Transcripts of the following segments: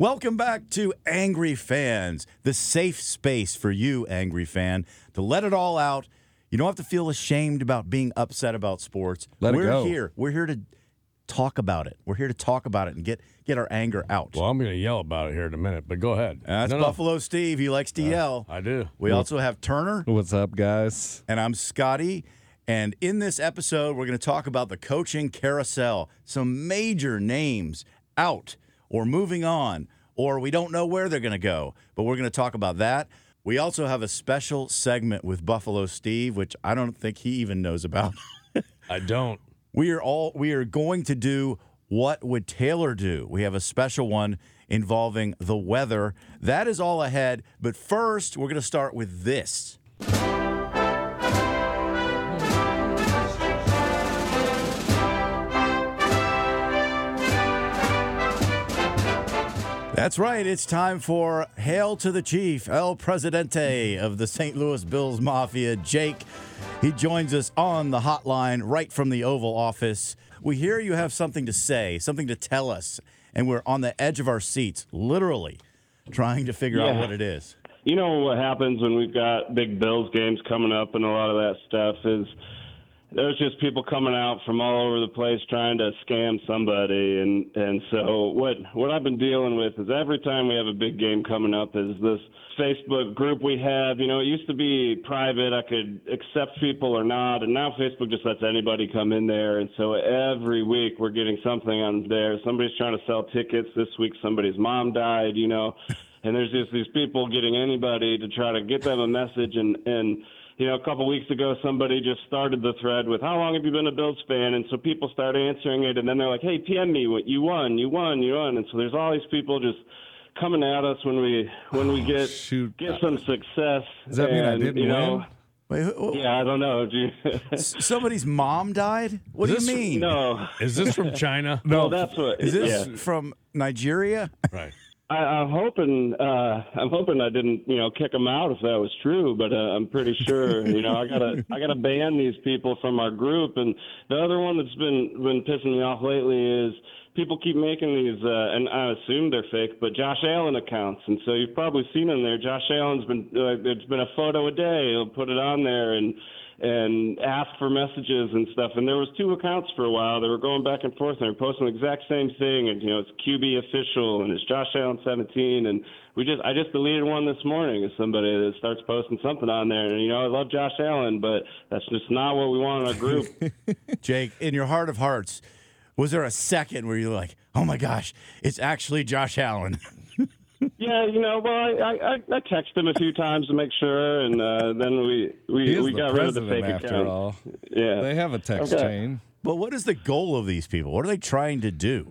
Welcome back to Angry Fans, the safe space for you, angry fan, to let it all out. You don't have to feel ashamed about being upset about sports. Let We're go. here. We're here to talk about it. We're here to talk about it and get get our anger out. Well, I'm going to yell about it here in a minute, but go ahead. That's No, no. Buffalo Steve. He likes to uh, yell. I do. We also have Turner, What's up, guys? and I'm Scotty. And in this episode, we're going to talk about the coaching carousel. Some major names out or moving on, or we don't know where they're going to go. But we're going to talk about that. We also have a special segment with Buffalo Steve, which I don't think he even knows about. I don't. we are all we are going to do what would Taylor do? We have a special one involving the weather. That is all ahead, but first we're going to start with this. That's right. It's time for Hail to the Chief, El Presidente of the St. Louis Bills Mafia, Jake. He joins us on the hotline right from the Oval Office. We hear you have something to say, something to tell us, and we're on the edge of our seats, literally trying to figure out what it is. You know what happens when we've got big Bills games coming up and a lot of that stuff is there's just people coming out from all over the place trying to scam somebody and and so what what I've been dealing with is every time we have a big game coming up is this Facebook group we have, you know, it used to be private, I could accept people or not, and now Facebook just lets anybody come in there and so every week we're getting something on there. Somebody's trying to sell tickets this week, somebody's mom died, you know. And there's just these people getting anybody to try to get them a message and and you know, a couple weeks ago, somebody just started the thread with, "How long have you been a Bills fan?" And so people start answering it, and then they're like, "Hey, PM me, what you won, you won, you won." And so there's all these people just coming at us when we when we oh, get shoot. get some success. Does that mean I didn't you know, win? Wait, who- Yeah, I don't know. Do you, somebody's mom died? What do you This- mean? no, Is this from China? no, that's what. Is this yeah. from Nigeria? Right. I, I'm hoping. Uh, I'm hoping I didn't, you know, kick them out if that was true. But uh, I'm pretty sure. You know, I gotta, I gotta ban these people from our group. And the other one that's been been pissing me off lately is people keep making these, uh, and I assume they're fake, but Josh Allen accounts. And so you've probably seen them there. Josh Allen's been, uh, there's been a photo a day. He'll put it on there and and ask for messages and stuff. And there was two accounts for a while. They were going back and forth and they were posting the exact same thing. And you know, it's QB official and it's Josh Allen 17. And we just, I just deleted one this morning as somebody that starts posting something on there. And you know, I love Josh Allen, but that's just not what we want in our group. Jake, in your heart of hearts, was there a second where you're like, oh my gosh, it's actually Josh Allen? yeah, you know, well, I, I, I I texted him a few times to make sure, and uh, then we He we, is we the got rid of the fake after account. all. Yeah, They have a text Okay. chain. but what is the goal of these people? What are they trying to do?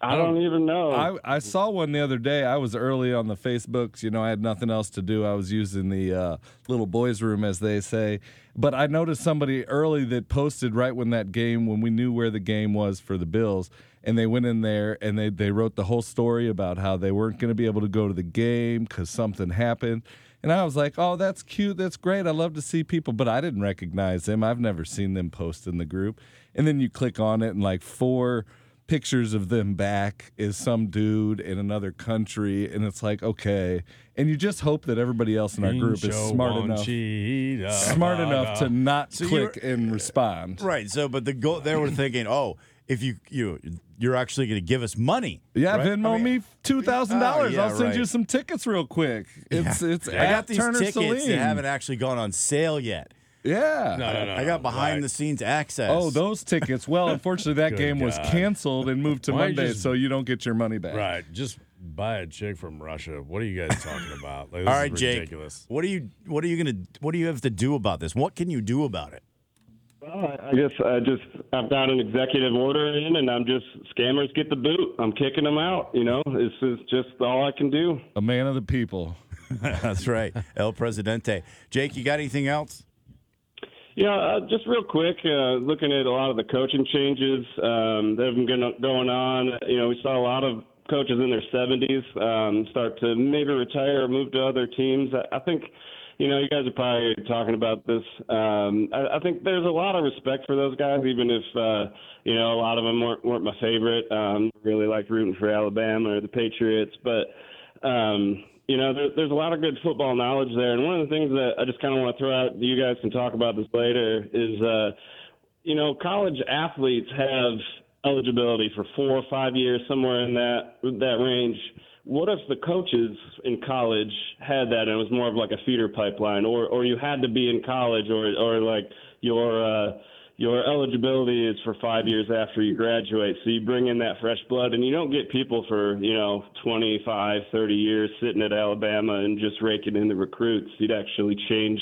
I don't even know. I, I saw one the other day. I was early on the Facebooks. You know, I had nothing else to do. I was using the uh, little boys' room, as they say. But I noticed somebody early that posted right when that game, when we knew where the game was for the Bills. And they went in there and they, they wrote the whole story about how they weren't going to be able to go to the game because something happened. And I was like, oh, that's cute. That's great. I love to see people. But I didn't recognize them. I've never seen them post in the group. And then you click on it and like four pictures of them back is some dude in another country and it's like okay and you just hope that everybody else in our group is smart enough smart enough to not So click and respond Right. So, but the goal, they were thinking, oh, if you you you're actually going to give us money. yeah right? venmo I mean, me two thousand dollars Oh, yeah, i'll send you some tickets real quick it's it's I got these Turner tickets Saline. that haven't actually gone on sale yet. Yeah No, no, no. I got behind Right. the scenes access. Oh, those tickets. Well, unfortunately, that Good game was canceled and moved to Why don't you Monday, just- so you don't get your money back. Right. Just buy a chick from Russia. What are you guys talking about? Like, this All is right, Jake. ridiculous. What are you What are you going to What do you have to do about this? What can you do about it? Well, I guess I just I've got an executive order in, and I'm just scammers get the boot. I'm kicking them out. You know, this is just all I can do. A man of the people. That's right, El Presidente. Jake, you got anything else? Yeah, uh, just real quick, uh, looking at a lot of the coaching changes um, that have been going on. You know, we saw a lot of coaches in their 70s um, start to maybe retire or move to other teams. I, think, you know, you guys are probably talking about this. Um, I, I think there's a lot of respect for those guys, even if uh, you know a lot of them weren't, weren't my favorite. Um, really like rooting for Alabama or the Patriots, but um, you know, there, there's a lot of good football knowledge there. And one of the things that I just kind of want to throw out, you guys can talk about this later, is uh, you know, college athletes have eligibility for four or five years, somewhere in that that range what if the coaches in college had that and it was more of like a feeder pipeline or or you had to be in college or or like your uh your eligibility is for five years after you graduate so you bring in that fresh blood and you don't get people for you know 25 30 years sitting at alabama and just raking in the recruits. You'd actually change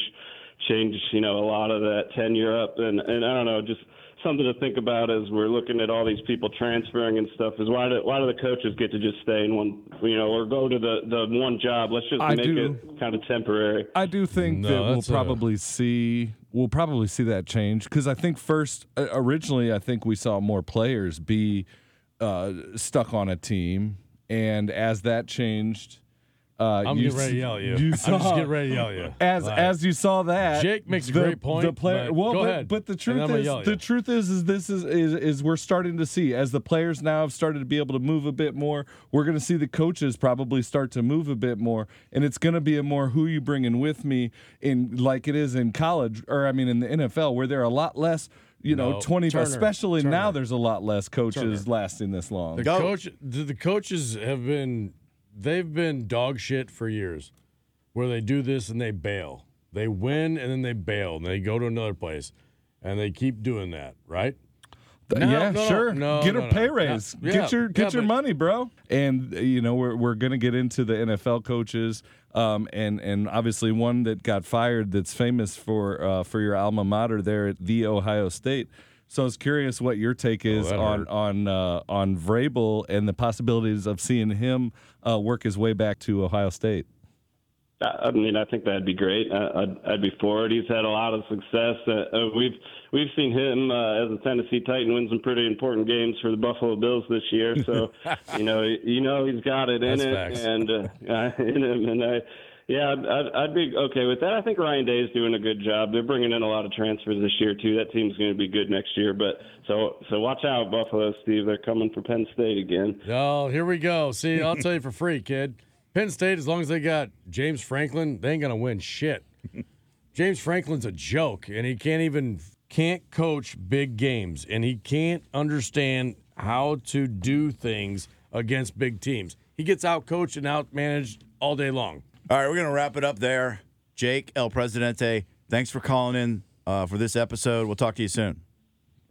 change you know a lot of that tenure up and and i don't know just something to think about as we're looking at all these people transferring and stuff is why do why do the coaches get to just stay in one you know or go to the the one job? Let's just I make do. it kind of temporary. I do think No, that we'll that's a- probably see we'll probably see that change because I think first uh, originally I think we saw more players be uh, stuck on a team, and as that changed, uh, I'm you getting ready to yell at you. you I'm just getting ready to yell at you. as Like, as you saw that, Jake makes a the- great point, The player, but well, go but, ahead, but the truth is, the you. truth is, is this is, is is we're starting to see as the players now have started to be able to move a bit more. We're going to see the coaches probably start to move a bit more, and it's going to be a more who you bringing with me in like it is in college or I mean in the NFL where there are a lot less. You know, No, twenty. Turner, especially now, there's a lot less coaches Turner. lasting this long. The Go. coach, the, the coaches have been, they've been dog shit for years, where they do this and they bail. They win and then they bail and they go to another place, and they keep doing that, right? No, yeah, no, sure. no, get a pay raise. Yeah, get your yeah, get your but- money, bro. And you know we're we're gonna get into the NFL coaches, um, and and obviously one that got fired that's famous for uh, for your alma mater there at the Ohio State. So I was curious what your take is that on hurt. on uh, on Vrabel and the possibilities of seeing him uh, work his way back to Ohio State. I I mean, I think that'd be great. I- I'd, I'd be for it. He's had a lot of success. Uh, uh, we've we've seen him uh, as a Tennessee Titan win some pretty important games for the Buffalo Bills this year. So, you know, you know he's got it in That's it, facts. and uh, in him. And I, yeah, I'd, I'd, be okay with that. I think Ryan Day is doing a good job. They're bringing in a lot of transfers this year too. That team's going to be good next year. But so so watch out, Buffalo, Steve. They're coming for Penn State again. Oh, here we go. See, I'll tell you for free, kid. Penn State, as long as they got James Franklin, they ain't gonna win shit. James Franklin's a joke, and he can't even can't coach big games, and he can't understand how to do things against big teams. He gets out coached and out managed all day long. All right, we're going to wrap it up there. Jake, El Presidente, thanks for calling in uh, for this episode. We'll talk to you soon.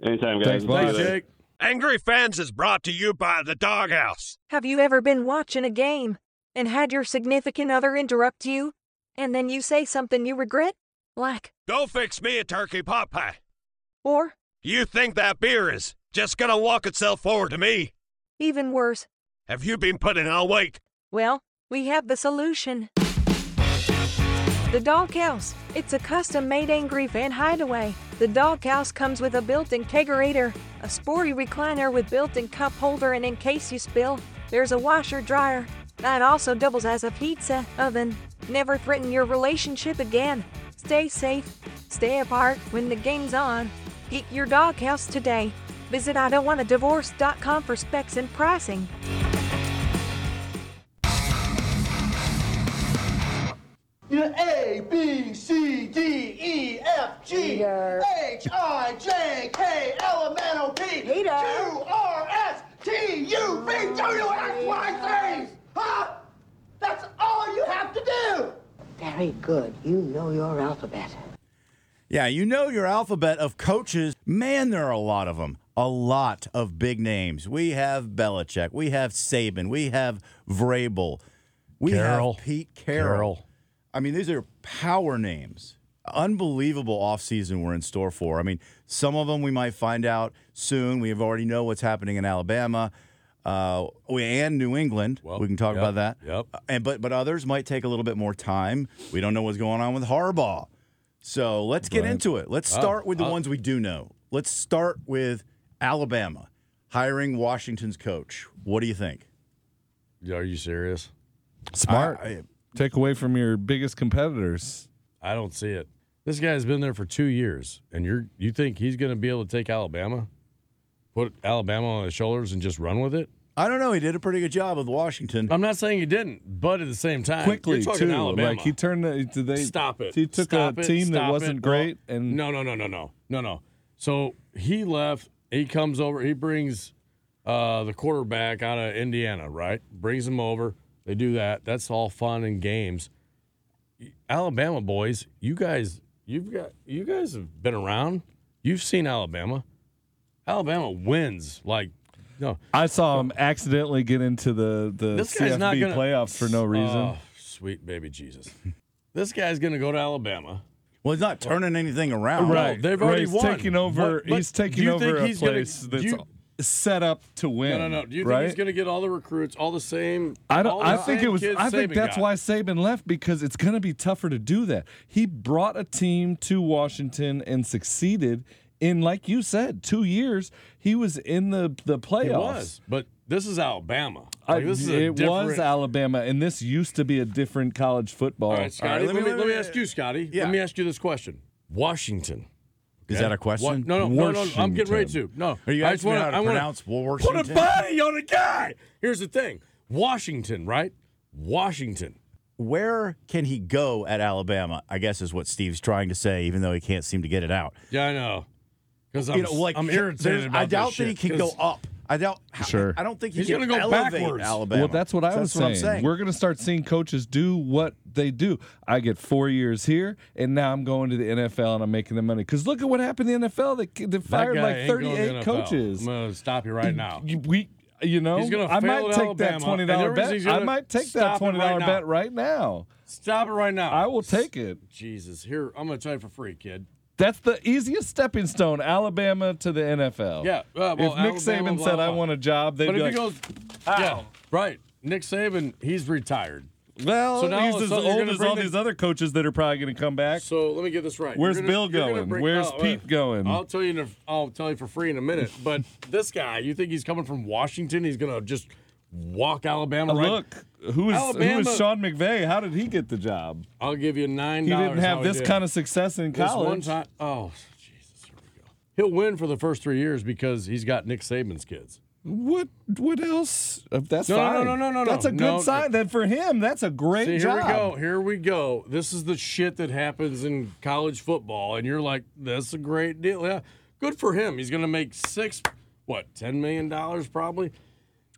Anytime, guys. Thanks, See Thanks. Jake. Angry Fans is brought to you by The Doghouse. Have you ever been watching a game and had your significant other interrupt you, and then you say something you regret? Like, Go fix me a turkey pot pie. or, You think that beer is just gonna walk itself forward to me? even worse, Have you been putting on weight? well, we have the solution. The Doghouse. It's a custom made Angry Fan hideaway. The Doghouse comes with a built in kegerator, a sporty recliner with built in cup holder, and in case you spill, there's a washer dryer. That also doubles as a pizza oven. Never threaten your relationship again. Stay safe, stay apart when the game's on. Get your doghouse today. Visit I don't want a divorce.com for specs and pricing. C D E F G H I J K L M N O P Q R S T U V oh, W X Y Z. Huh? That's all you have to do. Very good. You know your alphabet. Yeah, you know your alphabet of coaches. Man, there are a lot of them. A lot of big names. We have Belichick. We have Saban. We have Vrabel. We Carroll. have Pete Carroll. Carroll. I mean, these are power names. Unbelievable offseason we're in store for. I mean, some of them we might find out soon. We have already know what's happening in Alabama. Uh, we and New England. Well, we can talk yep, about that. yep. Uh, and but but others might take a little bit more time. We don't know what's going on with Harbaugh. So let's get Right. into it. Let's Oh, start with the oh. ones we do know. Let's start with Alabama hiring Washington's coach. What do you think? Are you serious? Smart. I- I- Take away from your biggest competitors. I don't see it. This guy's been there for two years, and you're you think he's going to be able to take Alabama, put Alabama on his shoulders, and just run with it? I don't know. He did a pretty good job with Washington. I'm not saying he didn't, but at the same time, Quickly you're talking too. Alabama. Like he turned. The, did they Stop it. He took Stop a it. team that wasn't it. great, Well, and no, no, no, no, no, no, no. So he left. He comes over. He brings uh, the quarterback out of Indiana, right? Brings him over. They do that. That's all fun and games. Alabama boys, you guys, you've got, you guys have been around. You've seen Alabama. Alabama wins like no. I saw him accidentally get into the the This CFB not gonna playoffs for no oh, reason. Oh, sweet baby Jesus. this guy's gonna go to Alabama. Well, he's not turning anything around. right, they've already he's won. taking over. But- but he's do taking over a he's gonna- place that's you- set up to win. No, no, no. Do you think right? he's going to get all the recruits, all the same? I don't. I think it was. I think Saban that's got? why Saban left because it's going to be tougher to do that. He brought a team to Washington and succeeded in, like you said, two years. He was in the the playoffs. It was, but this is Alabama. I- Like, this is a it was Alabama, and this used to be a different college football. All right, Scotty. let let, me- me, let let me me- ask you, Scotty. Yeah. Let me ask you this question: Washington. Is that a question? What- no, no, no, no, I'm getting ready to. No, Are you I asking wanna- how to pronounce Put a body on a guy. Here's the thing: Washington, right? Washington. Where can he go at Alabama? I guess is what Steve's trying to say, even though he can't seem to get it out. Yeah, I know. Because I'm, you know, like I'm irritated about I doubt that he can go up. I don't. Sure. I don't think he He's gonna go elevate backwards. Alabama. Well, that's what I So was that's what I'm saying. We're going to start seeing coaches do what they do. I get four years here, and now I'm going to the NFL and I'm making the money. Because look at what happened in the NFL. They, they That fired like ain't going to the 38 coaches. I'm going to stop you right now. You- We, you know, He's gonna I fail might take Alabama, that twenty dollar bet. I might take that stop it twenty right now. bet right now. Stop it right now. I will take it. Jesus, here I'm going to tell you for free, kid. That's the easiest stepping stone, Alabama to the NFL. Yeah, uh, well, if Nick Alabama, Saban blah, said, blah. "I want a job," they'd But be if like, he goes, yeah, right. Nick Saban, he's retired. "Well, So now he's all of a as old as all the- these other coaches that are probably going to come back." So let me get this right. Where's gonna- Bill gonna bring- Where's oh, Pete going? I'll tell you. In a, I'll tell you for free in a minute. But this guy, you think he's coming from Washington? He's gonna just walk Alabama Uh, right? Look, who is who Alabama- is Sean McVay? How did he get the job? I'll give you nine. He didn't have this kind of success in This one college. time. Oh, Jesus! Here we go. He'll win for the first three years because he's got Nick Saban's kids. What what else? Uh, That's No, no, fine. no, no, no, no, That's a good no. sign. Then for him, that's a great See, here job. we go. Here we go. This is the shit that happens in college football, and you're like, "That's a great deal." Yeah, good for him. He's going to make six, what, ten million dollars probably.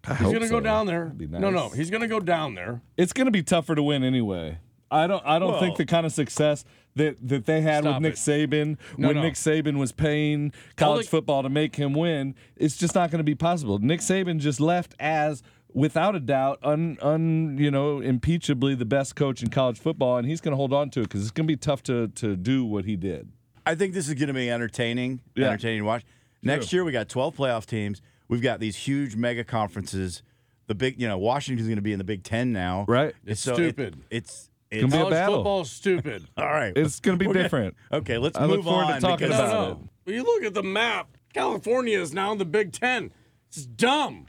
He's going to go down there. That'd No, no, he's going to go down there. It's going to be tougher to win anyway. I don't. I don't Well- think the kind of success that that they had Stop with Nick it. Saban No, when no. Nick Saban was paying college the- football to make him win, it's just not going to be possible. Nick Saban just left as without a doubt, un, un you know, impeachably the best coach in college football, and he's going to hold on to it because it's going to be tough to to do what he did. I think this is going to be entertaining. Yeah. Entertaining to watch. Next year we got 12 playoff teams. We've got these huge mega conferences. The big, you know, Washington's going to be in the Big Ten now. Right. It's So it- stupid. it's gonna it's be a College battle. football's stupid. all right. It's going to be We're gonna- different. Okay, let's I look move forward to on talking because- no, about no. it. But you look at the map. California is now in the Big Ten. It's dumb.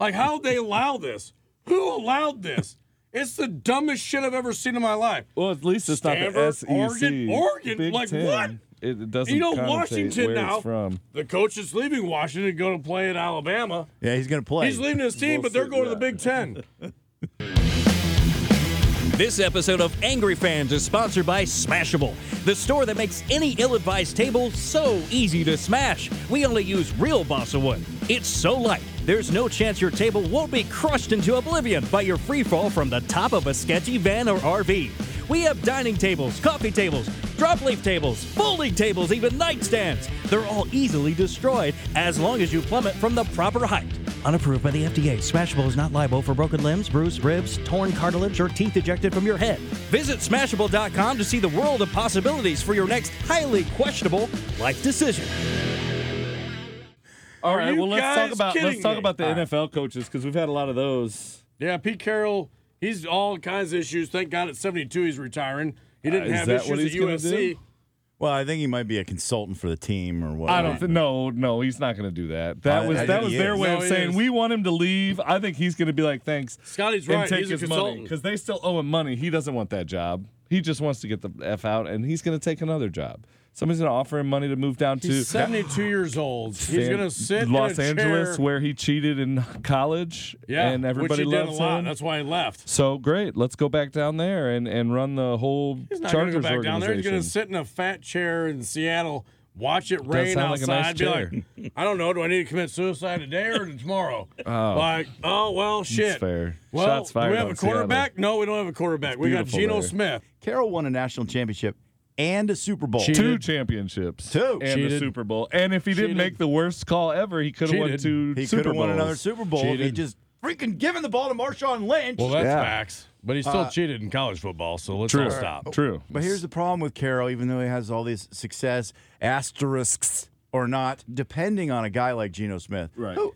like how they allow this? Who allowed this? It's the dumbest shit I've ever seen in my life. Well, at least it's not the SEC. Oregon, Oregon, Big like Ten. what? It, it doesn't. You know, Washington now. From. The coach is leaving Washington, going to play at Alabama. Yeah, he's going to play. He's leaving his team, We'll but they're see, going to the Big Ten. This episode of Angry Fans is sponsored by Smashable, the store that makes any ill advised table so easy to smash. We only use real balsa wood. It's so light, there's no chance your table won't be crushed into oblivion by your free fall from the top of a sketchy van or RV. We have dining tables, coffee tables, drop leaf tables, folding tables, even nightstands. They're all easily destroyed as long as you plummet from the proper height. Unapproved by the FDA, Smashable is not liable for broken limbs, bruised ribs, torn cartilage, or teeth ejected from your head. Visit Smashable.com to see the world of possibilities for your next highly questionable life decision. All Are right. you Well, let's talk about let's talk me? about the All right. NFL coaches because we've had a lot of those. Yeah, Pete Carroll, he's all kinds of issues. Thank God at 72 he's retiring. He didn't Uh, have that what issues he's gonna at USC. do? Well, I think he might be a consultant for the team or what. I don't. think no, no, he's not going to do that. That I- was I that think was their is. way No, of saying is. we want him to leave. I think he's going to be like, thanks. Scotty's right. take He's a his money consultant. because they still owe him money. He doesn't want that job. He just wants to get the f out, and he's going to take another job. Somebody's going to offer him money to move down to He's 72 years old. He's going to sit Los in a Angeles, chair. where he cheated in college, yeah, and everybody which he did loves a lot. him. That's why he left. So great, let's go back down there and, and run the whole He's not going to go back down there. He's going to sit in a fat chair in Seattle, watch it rain sound like a outside. nice be chair. like, I don't know. Do I need to commit suicide today or tomorrow? Oh. Like, oh well, shit. fair. Well, Shots do we have a quarterback? No, we don't have a quarterback. We got beautiful Geno there. Smith. Carroll won a national championship and a Super Bowl. Cheated. Two championships, Two. and the Cheated. Super Bowl. And if he didn't Cheated. make the worst call ever, he could have won Cheated. two He Super could have won another Super Bowl. if He just freaking given the ball to Marshawn Lynch. Well, that's Yeah. facts. But he still uh, cheated in college football, so let's True. all stop. True. But here's the problem with Carroll, even though he has all this success, asterisks or not, depending on a guy like Geno Smith. Right. Who,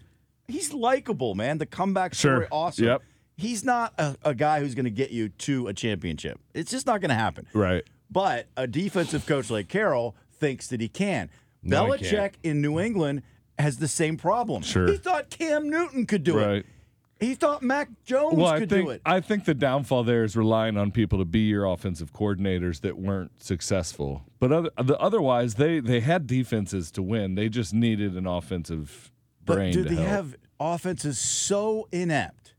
he's likable, man. The comeback Sure. story, awesome. Yep. He's not a, a guy who's going to get you to a championship. It's just not going to happen. Right. But a defensive coach like Carroll thinks that he can. No, Belichick can't. in New England has the same problem. Sure. He thought Cam Newton could do Right. it. He thought Mac Jones Well, could think do it. I think the downfall there is relying on people to be your offensive coordinators that weren't successful. But other, the, otherwise, they they had defenses to win. They just needed an offensive brain. But do they help. have offenses so inept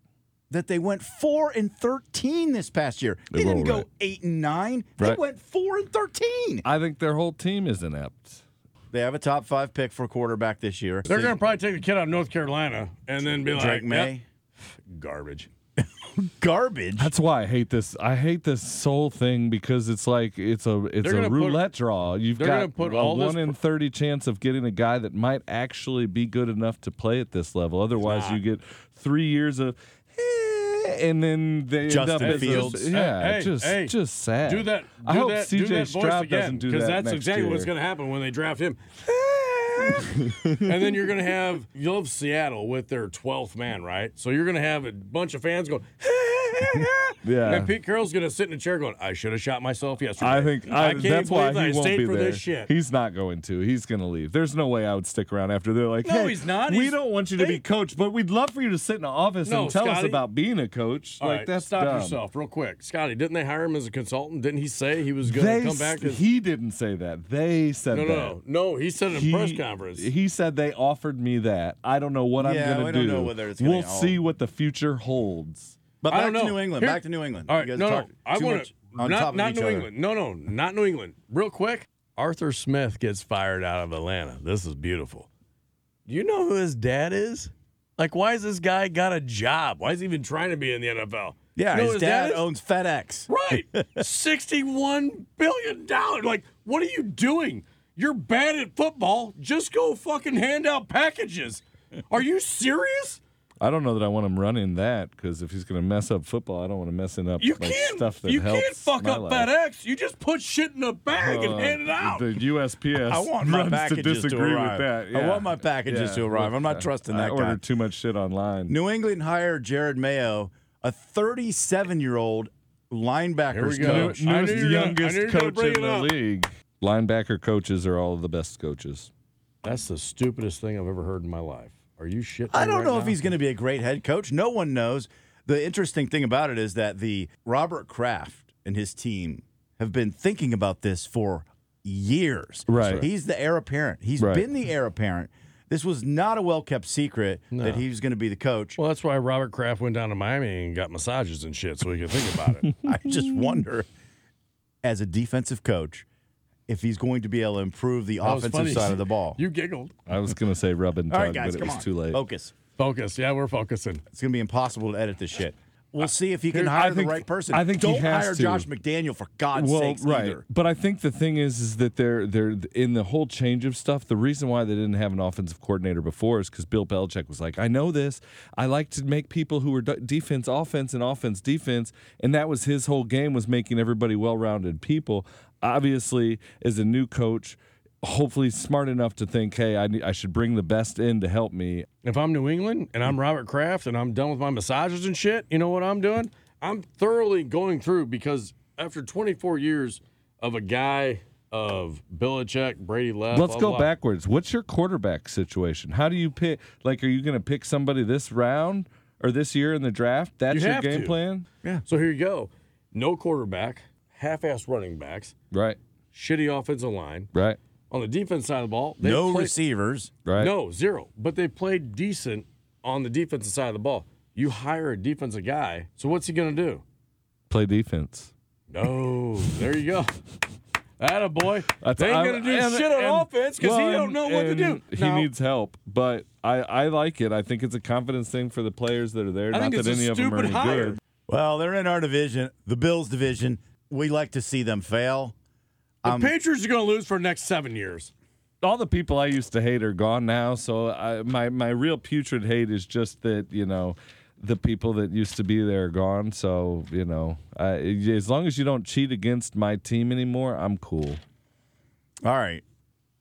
that they went four and thirteen this past year? They, They didn't go right. eight and nine. They went four and thirteen. I think their whole team is inept. They have a top five pick for quarterback this year. They're going to probably take the kid out of North Carolina and then be like, Drake Maye. "Yep, garbage. Garbage. That's why I hate this. I hate this whole thing because it's like it's a it's a gonna put- roulette draw. You've got gonna put a all one in thirty chance of getting a guy that might actually be good enough to play at this level. Otherwise, you get three years of. And then they end Justin up as Fields. Just, yeah, Hey, just hey, just sad. Do that. I hope that, CJ do that voice Stroud again, doesn't do that because that's next exactly year. what's going to happen when they draft him. and then you're going to have you'll have Seattle with their 12th man, right? So you're going to have a bunch of fans going. Yeah. And Pete Carroll's going to sit in a chair going, "I should have shot myself yesterday." I think I, can't that's why believe he I won't stayed be for there. this shit. He's not going to. He's going to leave. There's no way I would stick around after they're like, No, "Hey, he's not. We He's- don't want you to be they- coach, but we'd love for you to sit in the office No, and tell us about being a coach." All like right, that's stop dumb. yourself real quick, Scotty. Didn't they hire him as a consultant? Didn't he say he was going They to come back? As, he didn't say that. They said no, that. no, no, no. He said in a He, press conference. he said they offered me that. I don't know what Yeah, I'm going to don't do. know whether it's gonna we'll see what the future holds. But back to. New England. Here- back to New England. All right, no, no. I want to not top not New other. England. No, no, not New England. Real quick, Arthur Smith gets fired out of Atlanta. This is beautiful. Do you know who his dad is? Like, why is this guy got a job? Why is he even trying to be in the NFL? Yeah, You know his who dad, is? owns FedEx. Right. $61 billion. Like, what are you doing? You're bad at football. Just go fucking hand out packages. Are you serious? I don't know that I want him running that because if he's going to mess up football, I don't want him messing up You like, can't. stuff that you helps can't fuck up life. FedEx. You just put shit in a bag and Uh, hand it out. The USPS I want my runs to packages to disagree arrive. with that. I want my packages to arrive. I'm not trusting I that guy. I ordered too much shit online. New England hired Jerod Mayo, a 37 year old Here linebackers coach. I knew Newest, you were gonna- I youngest knew you were gonna coach in the up. league. Linebacker coaches are all the best coaches. That's the stupidest thing I've ever heard in my life. Are you shitting? I don't right know if he's going to be a great head coach. No one knows. The interesting thing about it is that the Robert Kraft and his team have been thinking about this for years. Right. He's the heir apparent. He's Right. been the heir apparent. This was not a well kept secret that he was going to be the coach. Well, that's why Robert Kraft went down to Miami and got massages and shit so he could think about it. I just wonder, as a defensive coach, if he's going to be able to improve the That was offensive funny. side of the ball. You giggled. I was going to say rub and tug, right, guys, but it come was on. too late. Focus. Focus. Yeah, we're focusing. It's going to be impossible to edit this shit. We'll see if he can Here- hire I think- the right person. I think he don't has hire to. Josh McDaniel for God's well, sakes right. either. But I think the thing is, is that they're they're in the whole change of stuff. The reason why they didn't have an offensive coordinator before is because Bill Belichick was like, I know this. I like to make people who are de- defense offense and offense defense, and that was his whole game was making everybody well-rounded people. Obviously, as a new coach. Hopefully, smart enough to think, hey, I, need, I should bring the best in to help me. If I'm New England and I'm Robert Kraft and I'm done with my massages and shit, you know what I'm doing? I'm thoroughly going through because after 24 years of a guy of Belichick, Brady left. Let's blah, go blah. backwards. What's your quarterback situation? How do you pick? Like, are you going to pick somebody this round or this year in the draft? That's You your game to. plan. Yeah. So here you go. No quarterback. Half-ass running backs, Right. shitty offensive line. Right. On the defense side of the ball, they no played- receivers. Right. No, zero. But they played decent on the defensive side of the ball. You hire a defensive guy, so what's he going to do? Play defense. No, there you go. That boy. That's- They ain't gonna do and- shit on and- offense because he don't and- know what to do. He Now, needs help, but I, I like it. I think it's a confidence thing for the players that are there. I Not think that a any of them are any hire. good. Well, they're in our division, the Bills division. We like to see them fail. the um, Patriots are going to lose for the next seven years. All the people I used to hate are gone now. So I, my my real putrid hate is just that you know the people that used to be there are gone. So you know, I, as long as you don't cheat against my team anymore, I'm cool. All right.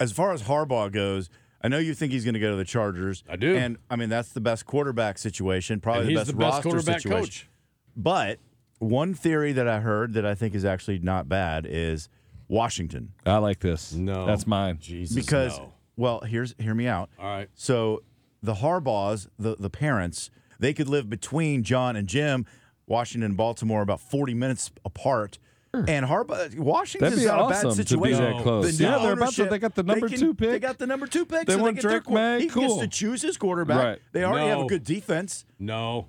As far as Harbaugh goes, I know you think he's going to go to the Chargers. I do. And I mean, that's the best quarterback situation, probably And the he's best the best roster quarterback situation. coach. But one theory that I heard that I think is actually not bad is Washington. I like this. No. that's mine. Jesus, Because no. well, here's hear me out. All right. So the Harbaughs, the the parents, they could live between John and Jim. Washington and Baltimore about 40 minutes apart. And Harbaugh, Washington's That'd be a awesome bad to be situation. that close. The Yeah, they're about to- they got the number can- two pick. They got the number two pick. They so want get their Drake quar- Maye, He cool. gets to choose his quarterback. Right. They already have a good defense. No.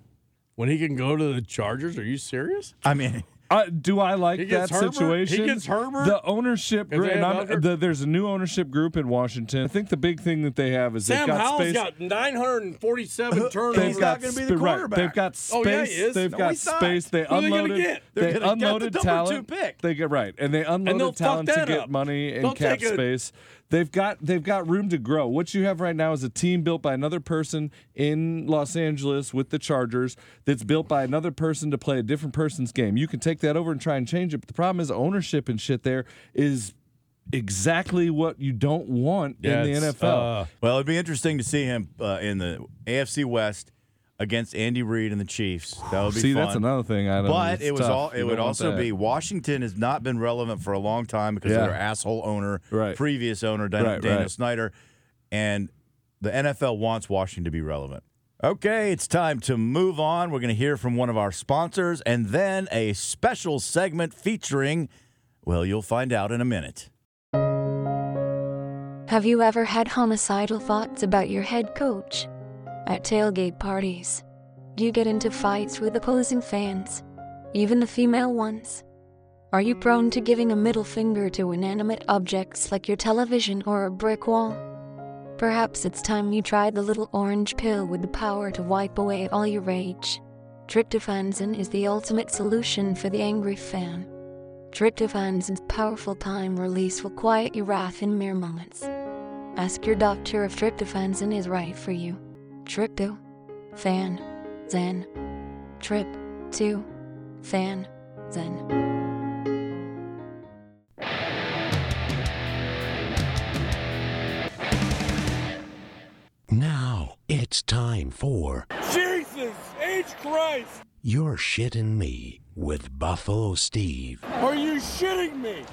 When he can go to the Chargers, are you serious? I mean, Uh, do I like He that gets Herbert. He situation? gets Herbert. The ownership group. they And I'm, the, there's a new ownership group in Washington. I think the big thing that they have is Sam they've got Howell's space. got 947 turnovers. They've He's got not gonna be the sp- right, quarterback. They've got space. Oh, yeah, he is. They've No, got he's space. They Who are they unloaded. get? They're They gonna get the unloaded two talent. pick. They get right, and they they'll unloaded fuck talent to that get up. money and They'll cap take a- space. They've got they've got room to grow. What you have right now is a team built by another person in Los Angeles with the Chargers that's built by another person to play a different person's game. You can take that over and try and change it, but the problem is ownership and shit there is exactly what you don't want Yeah, in the NFL. uh, well, it'd be interesting to see him uh, in the AFC West against Andy Reid and the Chiefs. That would be See, fun. that's another thing. I don't. But it's it was tough. all. You It would also that. be Washington has not been relevant for a long time because Yeah. of their asshole owner, Right. previous owner Dan- Right, Daniel right. Snyder, and the NFL wants Washington to be relevant. Okay, it's time to move on. We're going to hear from one of our sponsors, and then a special segment featuring. Well, you'll find out in a minute. Have you ever had homicidal thoughts about your head coach? At tailgate parties, do you get into fights with opposing fans, even the female ones? Are you prone to giving a middle finger to inanimate objects like your television or a brick wall? Perhaps it's time you tried the little orange pill with the power to wipe away all your rage. Tryptophanzin is the ultimate solution for the angry fan. Tryptophanzin's powerful time release will quiet your wrath in mere moments. Ask your doctor if tryptophanzin is right for you. Trypto, fan, zen. Trip, to, fan, zen. Now it's time for Jesus H. Christ! You're Shitting Me with Buffalo Steve. Are you shitting me?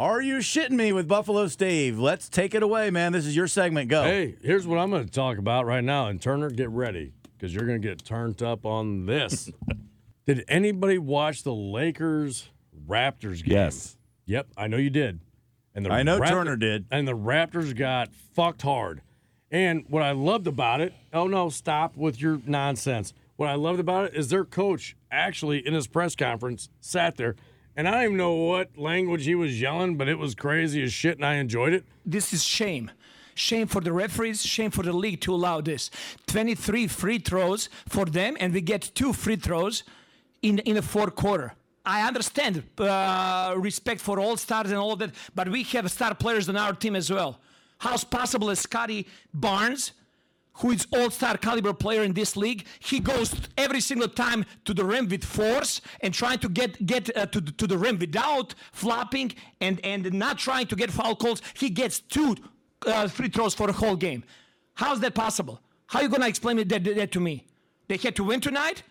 Are you shitting me with Buffalo Steve? Let's take it away, man. This is your segment. Go. Hey, here's what I'm going to talk about right now. And Turner, get ready because you're going to get turned up on this. did anybody watch the Lakers Raptors game? Yes. Yep, I know you did. And the I know Turner did. And the Raptors got fucked hard. And what I loved about it, oh no, stop with your nonsense. What I loved about it is their coach actually in his press conference sat there, and I don't even know what language he was yelling, but it was crazy as shit, and I enjoyed it. This is shame. Shame for the referees, shame for the league to allow this. 23 free throws for them, and we get two free throws in, in the fourth quarter. I understand uh, respect for all stars and all of that, but we have star players on our team as well. How's possible Scottie Barnes, who is all-star caliber player in this league, he goes every single time to the rim with force and trying to get get uh, to, the- to the rim without flopping and and not trying to get foul calls. He gets two uh, free throws for the whole game. How's that possible? How are you gonna explain it that, that to me? They had to win tonight.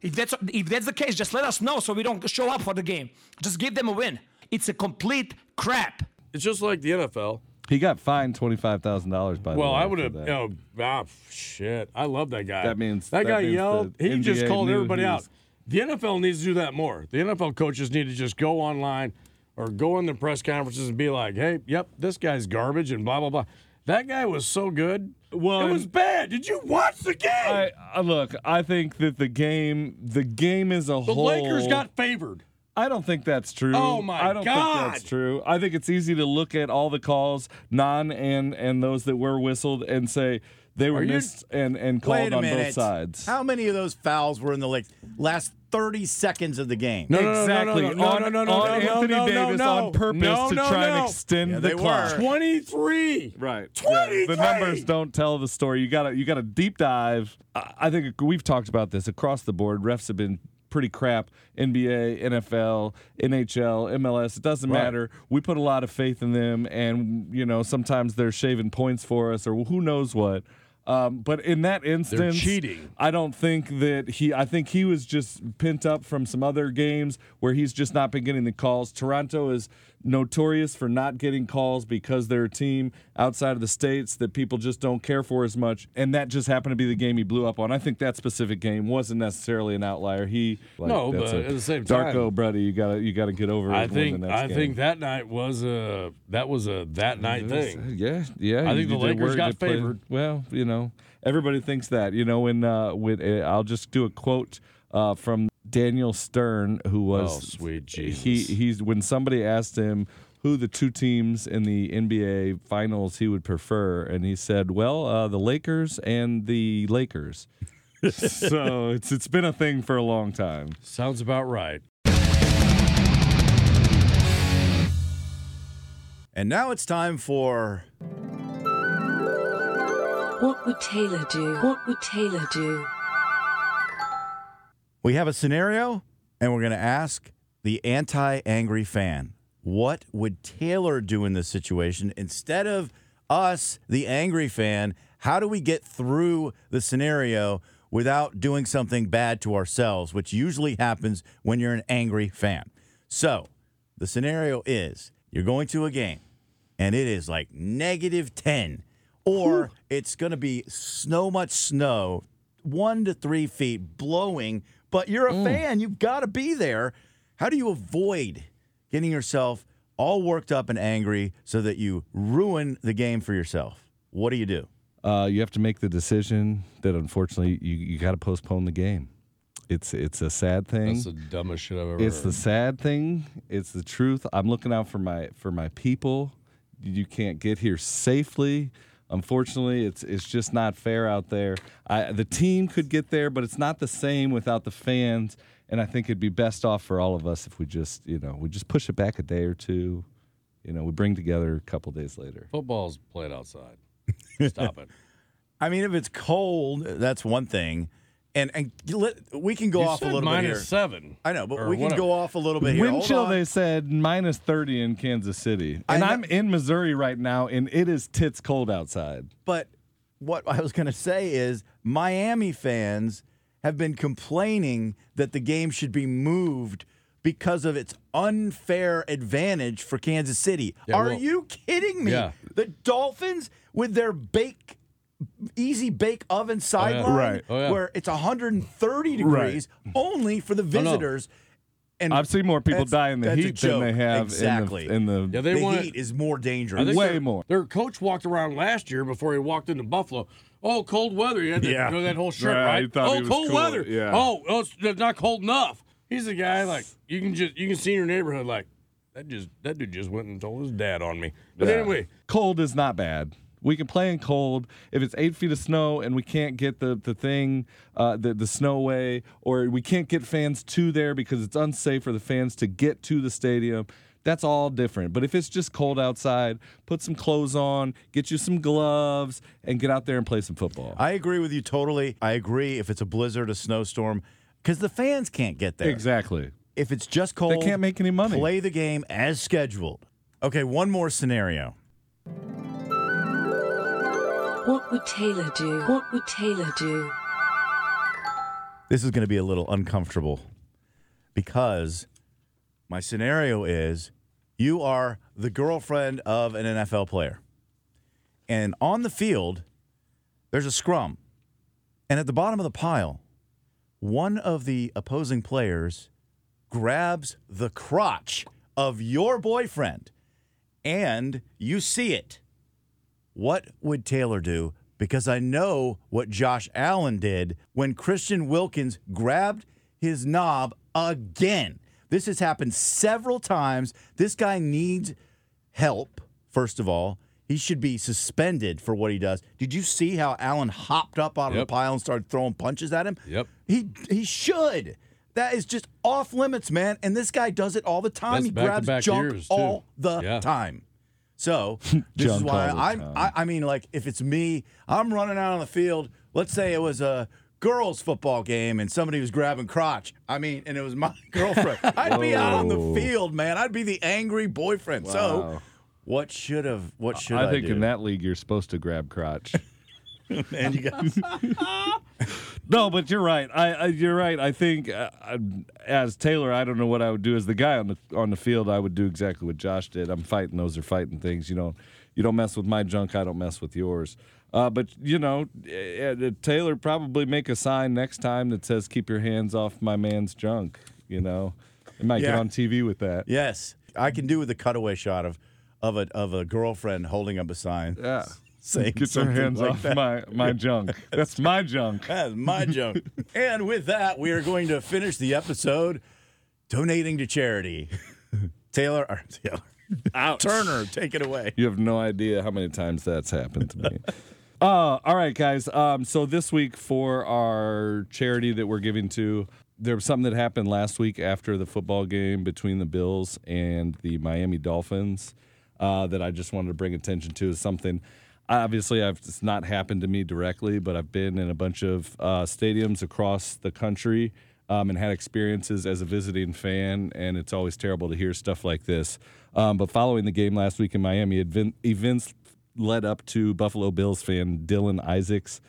If that's if that's the case, just let us know so we don't show up for the game. Just give them a win. It's a complete crap. It's just like the NFL. He got fined twenty five thousand dollars by the way, Well. I would have. Oh, ah, shit. I love that guy. That means- that, that guy means yelled. He just called everybody out. The NFL needs to do that more. The NFL coaches need to just go online or go in the press conferences and be like, "Hey, yep, this guy's garbage," and blah blah blah. That guy was so good. Well, it was bad. Did you watch the game? I, I look. I think that the game, the game as a the whole, the Lakers got favored. I don't think that's true. Oh, my god! I don't God. think that's true. I think it's easy to look at all the calls, non and and those that were whistled, and say they were missed and and called on minute. both sides. How many of those fouls were in the like last 30 seconds of the game? No, no, no, exactly. no, no, no, on, no, no, no, on no, no, Anthony no, no, Davis no. on purpose No, to no, try no. and extend Yeah, the clock. were. 23. Right. 23. The numbers don't tell the story. You gotta you gotta deep dive. I think we've talked about this across the board. Refs have been pretty crap. NBA, NFL, NHL, MLS. It doesn't Right. matter. We put a lot of faith in them, and you know sometimes they're shaving points for us, or who knows what. Um, but in that instance, They're cheating. I don't think that he. I think he was just pent up from some other games where he's just not been getting the calls. Toronto is notorious for not getting calls because they're a team outside of the states that people just don't care for as much, and that just happened to be the game he blew up on. I think that specific game wasn't necessarily an outlier. He like, No, but a- at the same Darko, time- brother, you gotta you gotta get over it. I think I game. think that night was a that was a that night thing. Yeah, yeah. I think the Lakers got did play- favored. Well, you know, everybody thinks that. You know, when uh, when uh, I'll just do a quote uh, from Daniel Stern, who was Oh, sweet Jesus. He he's when somebody asked him who the two teams in the NBA finals he would prefer, and he said, "Well, uh, the Lakers and the Lakers." so it's it's been a thing for a long time. Sounds about right. And now it's time for What would Taylor do? What would Taylor do? We have a scenario and we're going to ask the anti-angry fan, what would Taylor do in this situation instead of us, the angry fan? How do we get through the scenario without doing something bad to ourselves, which usually happens when you're an angry fan? So, the scenario is you're going to a game and it is like negative 10 or it's going to be so much snow one to three feet blowing but you're a fan you've got to be there how do you avoid getting yourself all worked up and angry so that you ruin the game for yourself what do you do uh, you have to make the decision that unfortunately you, you got to postpone the game. It's it's a sad thing. That's the dumbest shit I've ever it's heard. the sad thing. It's the truth. I'm looking out for my for my people. You can't get here safely. Unfortunately, it's it's just not fair out there. I, the team could get there, but it's not the same without the fans. And I think it'd be best off for all of us if we just you know we just push it back a day or two. You know, we bring together a couple days later. Football's played outside. Stop it. i mean if it's cold that's one thing and and let, we can go You off a said little bit minus here seven. i know but or we can whatever. go off a little bit here Wind Hold chill, on. they said minus 30 in Kansas City. And know- I'm in Missouri right now, and it is tits cold outside. But what I was going to say is Miami fans have been complaining that the game should be moved because of its unfair advantage for Kansas City. Yeah, Are well- you kidding me? Yeah. The Dolphins with their bake easy bake oven oh, sideline Right. Oh, yeah. where it's 130 degrees only for the no. visitors. And I've seen more people that's- die in the that's a heat than they have exactly. in the, in the Yeah, they the want heat is more I dangerous. think Way their, more. Their coach walked around last year before he walked into Buffalo. Oh, cold weather. He had that, Yeah. you know, that whole shirt, Right, right? he thought oh, he was cold cool. weather. Yeah. Oh, oh, it's it's not cold enough. He's a guy like you can just you can see in your neighborhood like that just that dude just went and told his dad on me. But Yeah. anyway, cold is not bad. We can play in cold. If it's eight feet of snow and we can't get the the thing, uh, the the snow away, or we can't get fans to there because it's unsafe for the fans to get to the stadium. That's all different. But if it's just cold outside, put some clothes on, get you some gloves, and get out there and play some football. I agree with you totally. I agree if it's a blizzard, a snowstorm, because the fans can't get there. exactly. If it's just cold, They can't make any money. Play the game as scheduled. Okay, one more scenario. What would Taylor do? What would Taylor do? This is going to be a little uncomfortable because my scenario is you are the girlfriend of an NFL player. And on the field, there's a scrum. And at the bottom of the pile, one of the opposing players grabs the crotch of your boyfriend and you see it. What would Taylor do? Because I know what Josh Allen did when Christian Wilkins grabbed his knob again. This has happened several times. This guy needs help, first of all. He should be suspended for what he does. Did you see how Allen hopped up out of Yep. the pile and started throwing punches at him? Yep. He he should. That is just off limits, man. And this guy does it all the time. That's he grabs junk years, all the Yeah. time. So this is why I'm. I, I mean, like if it's me, I'm running out on the field. Let's say it was a girls' football game and somebody was grabbing crotch. I mean, and it was my girlfriend. I'd be out on the field, man. I'd be the angry boyfriend. So what should have? What should I, I think do? in that league you're supposed to grab crotch. man, you guys. no, but you're right. I, I you're right. I think uh, I- as Taylor, I don't know what I would do as the guy on the on the field. I would do exactly what Josh did. I'm fighting. Those are fighting things. You know, you don't mess with my junk. I don't mess with yours. Uh, but you know, uh, uh, Taylor probably make a sign next time that says "Keep your hands off my man's junk." You know, it might get on TV with that. yes, I can do with a cutaway shot of of a of a girlfriend holding up a sign. Yeah. Saying Get your hands like off that. my my junk. That's my junk. That's my junk. and with that, we are going to finish the episode donating to charity. Taylor, or Taylor, Ouch. Turner, take it away. You have no idea how many times that's happened to me. uh, all right, guys. Um, so this week for our charity that we're giving to, there was something that happened last week after the football game between the Bills and the Miami Dolphins uh, that I just wanted to bring attention to. Is something obviously I've, it's not happened to me directly, but I've been in a bunch of uh, stadiums across the country um, and had experiences as a visiting fan, and it's always terrible to hear stuff like this. Um, but following the game last week in Miami, event, events led up to Buffalo Bills fan Dylan Isaacs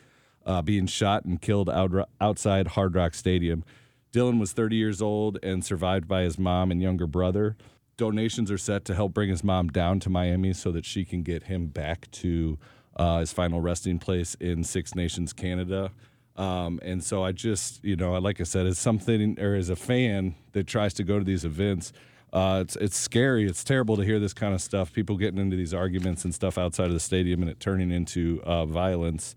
uh, being shot and killed out, outside Hard Rock Stadium. Dylan was 30 years old and survived by his mom and younger brother. Donations are set to help bring his mom down to Miami so that she can get him back to uh, his final resting place in Six Nations, Canada. Um, and so I just, you know, like I said, as something or as a fan that tries to go to these events, uh, it's it's scary. It's terrible to hear this kind of stuff. People getting into these arguments and stuff outside of the stadium and it turning into uh, violence.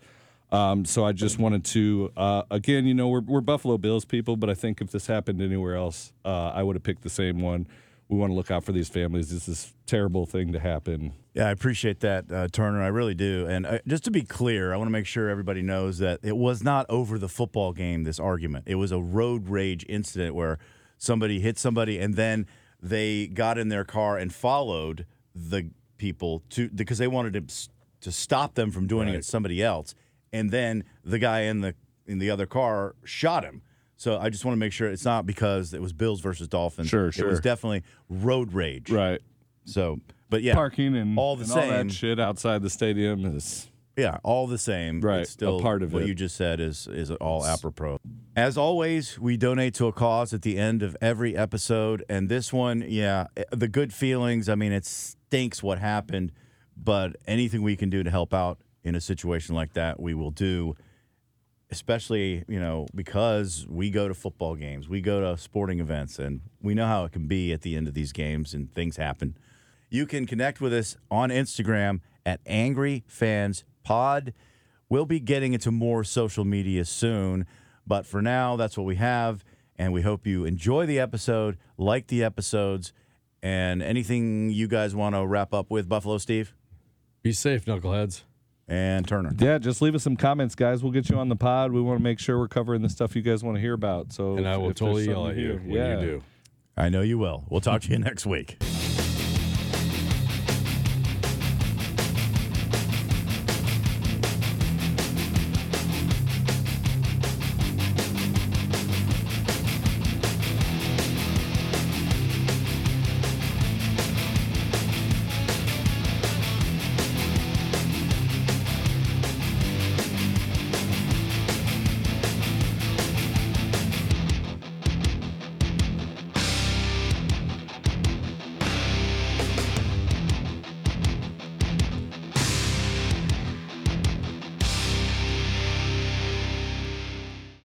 Um, so I just wanted to, uh, again, you know, we're, we're Buffalo Bills people, but I think if this happened anywhere else, uh, I would have picked the same one. We want to look out for these families. This is a terrible thing to happen. Yeah, I appreciate that, uh, Turner. I really do. And uh, just to be clear, I want to make sure everybody knows that it was not over the football game, this argument. It was a road rage incident where somebody hit somebody and then they got in their car and followed the people to because they wanted to, to stop them from doing it to somebody else. And then the guy in the in the other car shot him. So I just want to make sure it's not because it was Bills versus Dolphins. Sure, sure. It was definitely road rage. Right. So, but yeah, Parking and all the and same. all that shit outside the stadium is Yeah, all the same. Right, It's still a part of what it. you just said is is all apropos. As always, we donate to a cause at the end of every episode, and this one, yeah, eh, the good feelings. I mean, it stinks what happened, but anything we can do to help out in a situation like that, we will do. Especially, you know, because we go to football games, we go to sporting events, and we know how it can be at the end of these games, and things happen. You can connect with us on Instagram at Angry Fans Pod. We'll be getting into more social media soon, but for now, that's what we have. And we hope you enjoy the episode, like the episodes, and anything you guys want to wrap up with, Buffalo Steve Be safe, knuckleheads. And Turner. Yeah, just leave us some comments, guys. We'll get you on the pod. We want to make sure we're covering the stuff you guys want to hear about. So, And I will totally yell at you here- when yeah. you do. I know you will. We'll talk to you next week.